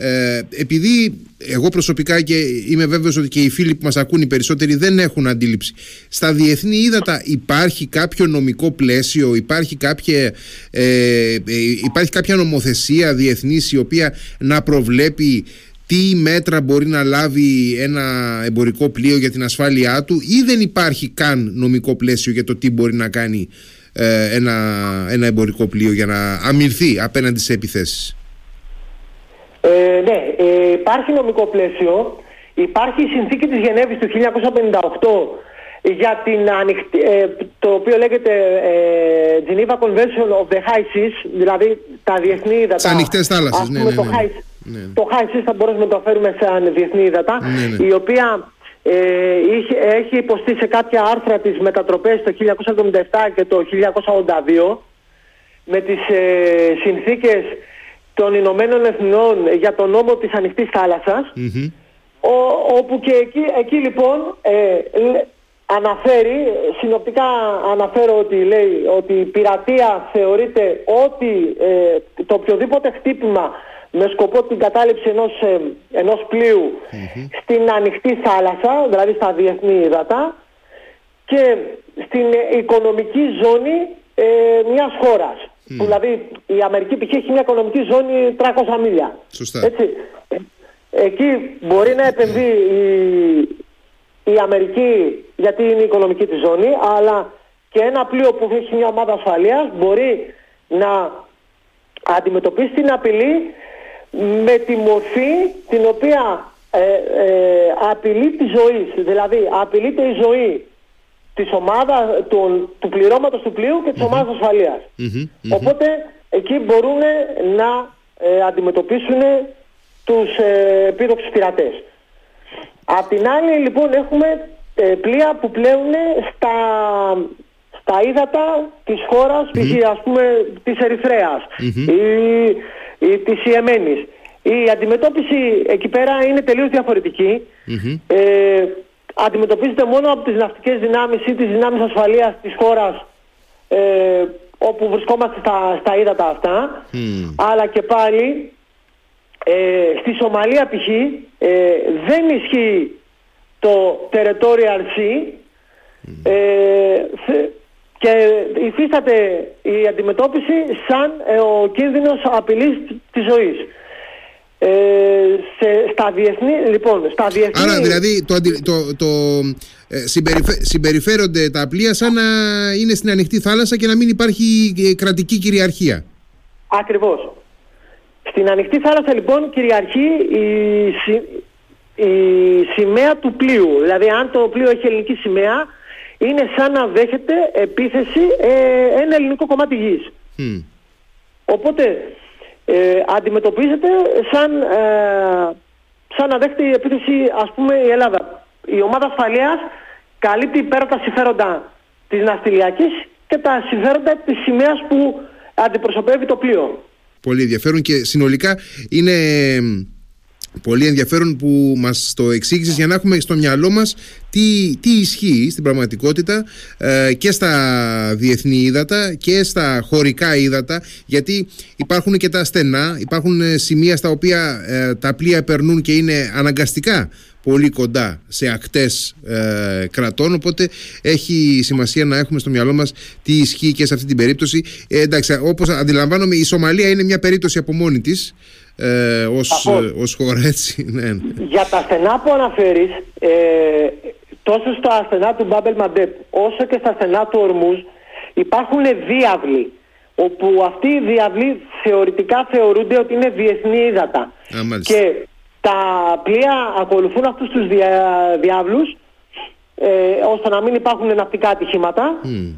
S1: Ε, επειδή εγώ προσωπικά και είμαι βέβαιος ότι και οι φίλοι που μας ακούν οι περισσότεροι δεν έχουν αντίληψη στα διεθνή ύδατα υπάρχει κάποιο νομικό πλαίσιο υπάρχει κάποια, ε, ε, υπάρχει κάποια νομοθεσία διεθνής η οποία να προβλέπει τι μέτρα μπορεί να λάβει ένα εμπορικό πλοίο για την ασφάλειά του ή δεν υπάρχει καν νομικό πλαίσιο για το τι μπορεί να κάνει ε, ένα, ένα εμπορικό πλοίο για να αμυνθεί απέναντι σε επιθέσεις;
S2: Ε, ναι, ε, υπάρχει νομικό πλαίσιο. Υπάρχει η συνθήκη της Γενέβης του 1958 για την ανοιχτή, ε, το οποίο λέγεται ε, Geneva Convention of the High Seas, δηλαδή τα διεθνή ύδατα.
S1: Τις ανοιχτές θάλασσες, ναι, ναι, ναι.
S2: Το, high, ναι. το High Seas θα μπορούσαμε να το φέρουμε σαν διεθνή ύδατα,
S1: Ναι,
S2: η οποία ε, είχε, έχει υποστεί σε κάποια άρθρα της μετατροπές το 1977 και το 1982 με τις ε, συνθήκες των Ηνωμένων Εθνών για τον νόμο της ανοιχτής θάλασσας,
S1: Μμμ.
S2: ο, όπου και εκεί, εκεί λοιπόν ε, λέ- αναφέρει, συνοπτικά αναφέρω ότι λέει ότι η πειρατεία θεωρείται ότι ε, το οποιοδήποτε χτύπημα με σκοπό την κατάληψη ενός, ε, ενός πλοίου στην ανοιχτή θάλασσα, δηλαδή στα διεθνή ύδατα και στην ε, οικονομική ζώνη ε, μιας χώρας. Που δηλαδή η Αμερική π.χ. έχει μια οικονομική ζώνη 300 μίλια.
S1: Σωστά.
S2: Έτσι. Ε, Εκεί μπορεί να επενδύει η, η Αμερική γιατί είναι η οικονομική της ζώνη, αλλά και ένα πλοίο που έχει μια ομάδα ασφαλείας μπορεί να αντιμετωπίσει την απειλή με τη μορφή την οποία ε, ε, απειλεί τη ζωή. Δηλαδή απειλείται η ζωή της ομάδας, του, του πληρώματος του πλοίου και της ομάδας ασφαλείας.
S1: Μμμ.
S2: Οπότε εκεί μπορούν να ε, αντιμετωπίσουν τους ε, επίδοξους πειρατές. Απ' την άλλη λοιπόν έχουμε ε, πλοία που πλέουν στα, στα ύδατα της χώρας, π.χ. ας πούμε της ερυθρεας ή, ή της Ιεμένης. Η αντιμετώπιση εκεί πέρα είναι τελείως διαφορετική.
S1: Μμμ.
S2: Ε, αντιμετωπίζεται μόνο από τις ναυτικές δυνάμεις ή τις δυνάμεις ασφαλείας της χώρας ε, όπου βρισκόμαστε στα, στα ύδατα αυτά.
S1: Μμ.
S2: Αλλά και πάλι ε, στη Σομαλία π.χ. Ε, δεν ισχύει το territorial sea ε, θε- και υφίσταται η αντιμετώπιση σαν ε, ο κίνδυνος απειλής της ζωής. Ε, σε, στα διεθνή, λοιπόν, στα διεθνή...
S1: Άρα δηλαδή το, αντι- το, το, ε, συμπεριφε- συμπεριφέρονται τα πλοία σαν να είναι στην ανοιχτή θάλασσα και να μην υπάρχει ε, κρατική κυριαρχία.
S2: Ακριβώς. Στην ανοιχτή θάλασσα λοιπόν κυριαρχεί η, συ- η σημαία του πλοίου. Δηλαδή αν το πλοίο έχει ελληνική σημαία είναι σαν να δέχεται επίθεση ε, ένα ελληνικό κομμάτι γης.
S1: Μμ.
S2: Οπότε ε, αντιμετωπίζεται σαν, ε, σαν να δέχεται η επίθεση ας πούμε η Ελλάδα. Η ομάδα ασφαλείας καλύπτει πέρα τα συμφέροντα της ναυτιλιακής και τα συμφέροντα της σημαίας που αντιπροσωπεύει το πλοίο.
S1: Πολύ ενδιαφέρον και συνολικά είναι μ, πολύ ενδιαφέρον που μας το εξήγησες για να έχουμε στο μυαλό μας τι, τι ισχύει στην πραγματικότητα ε, και στα διεθνή ύδατα και στα χωρικά ύδατα γιατί υπάρχουν και τα στενά, υπάρχουν ε, σημεία στα οποία ε, τα πλοία περνούν και είναι αναγκαστικά πολύ κοντά σε ακτές ε, κρατών οπότε έχει σημασία να έχουμε στο μυαλό μας τι ισχύει και σε αυτή την περίπτωση. Ε, εντάξει όπως αντιλαμβάνομαι η Σομαλία είναι μια περίπτωση από μόνη της ε, ως,
S2: Σαφώς.
S1: ε, ως χώρα έτσι ναι.
S2: Για τα στενά που αναφέρεις, ε, τόσο στα στενά του Μπάμπελ Μαντέπ όσο και στα στενά του Ορμούς υπάρχουν διάβλοι όπου αυτοί οι διάβλοι θεωρητικά θεωρούνται ότι είναι διεθνή ύδατα.
S1: Α, μάλιστα.
S2: Και τα πλοία ακολουθούν αυτούς τους δια, διάβλους ε, ώστε να μην υπάρχουν ναυτικά ατυχήματα
S1: Μμ.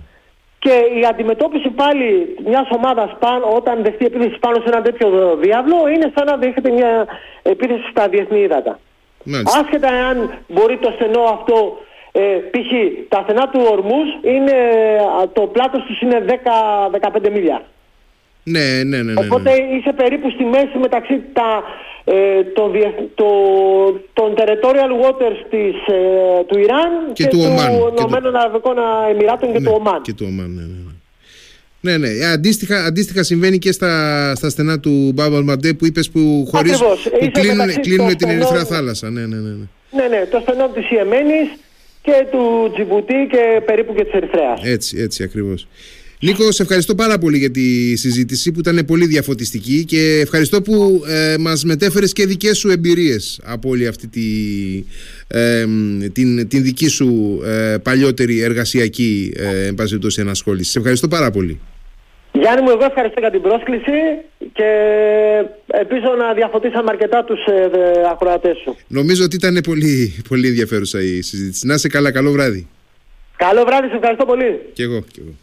S2: Και η αντιμετώπιση πάλι μιας ομάδας πάνω, όταν δεχτεί επίθεση πάνω σε ένα τέτοιο διάβλο είναι σαν να δέχεται μια επίθεση στα διεθνή ύδατα.
S1: Μάλιστα.
S2: Άσχετα αν μπορεί το στενό αυτό, ε, π.χ. τα στενά του Ορμούς είναι, α, το πλάτος τους είναι 10-15 μίλια.
S1: Ναι, ναι, ναι, ναι, ναι.
S2: Οπότε είσαι περίπου στη μέση μεταξύ τα, ε, το, διεθ- το, των territorial waters της, ε, του Ιράν
S1: Και του Ομάν. Και του-
S2: Ηνωμένων Αραβικών Εμμυράτων και
S1: Ναι,
S2: του Ομάν.
S1: Και του Ομάν, ναι, ναι, ναι. Ναι, ναι. Ε, αντίστοιχα, αντίστοιχα συμβαίνει και στα, στα στενά του Μπάμπαλ Μαντέ που είπες που, χωρίς, που κλείνουν, κλείνουν την Ερυθρά θάλασσα. Ναι, ναι, ναι, ναι.
S2: Ναι, ναι. Το στενό της Ιεμένης και του Τζιμπουτί και περίπου και της Ερυθρέας.
S1: Έτσι, έτσι ακριβώς. Νίκο, σε ευχαριστώ πάρα πολύ για τη συζήτηση που ήταν πολύ διαφωτιστική και ευχαριστώ που ε, μας μετέφερες και δικές σου εμπειρίες από όλη αυτή τη, ε, την, την δική σου ε, παλιότερη εργασιακή ε, ενασχόληση. Σε ευχαριστώ πάρα πολύ.
S2: Γιάννη μου, εγώ ευχαριστώ για την πρόσκληση και ελπίζω να διαφωτίσαμε αρκετά τους ε, ακροατές σου.
S1: Νομίζω ότι ήταν πολύ, πολύ ενδιαφέρουσα η συζήτηση. Να είσαι καλά, καλό βράδυ.
S2: Καλό βράδυ, σε ευχαριστώ πολύ.
S1: Και εγώ, και εγώ.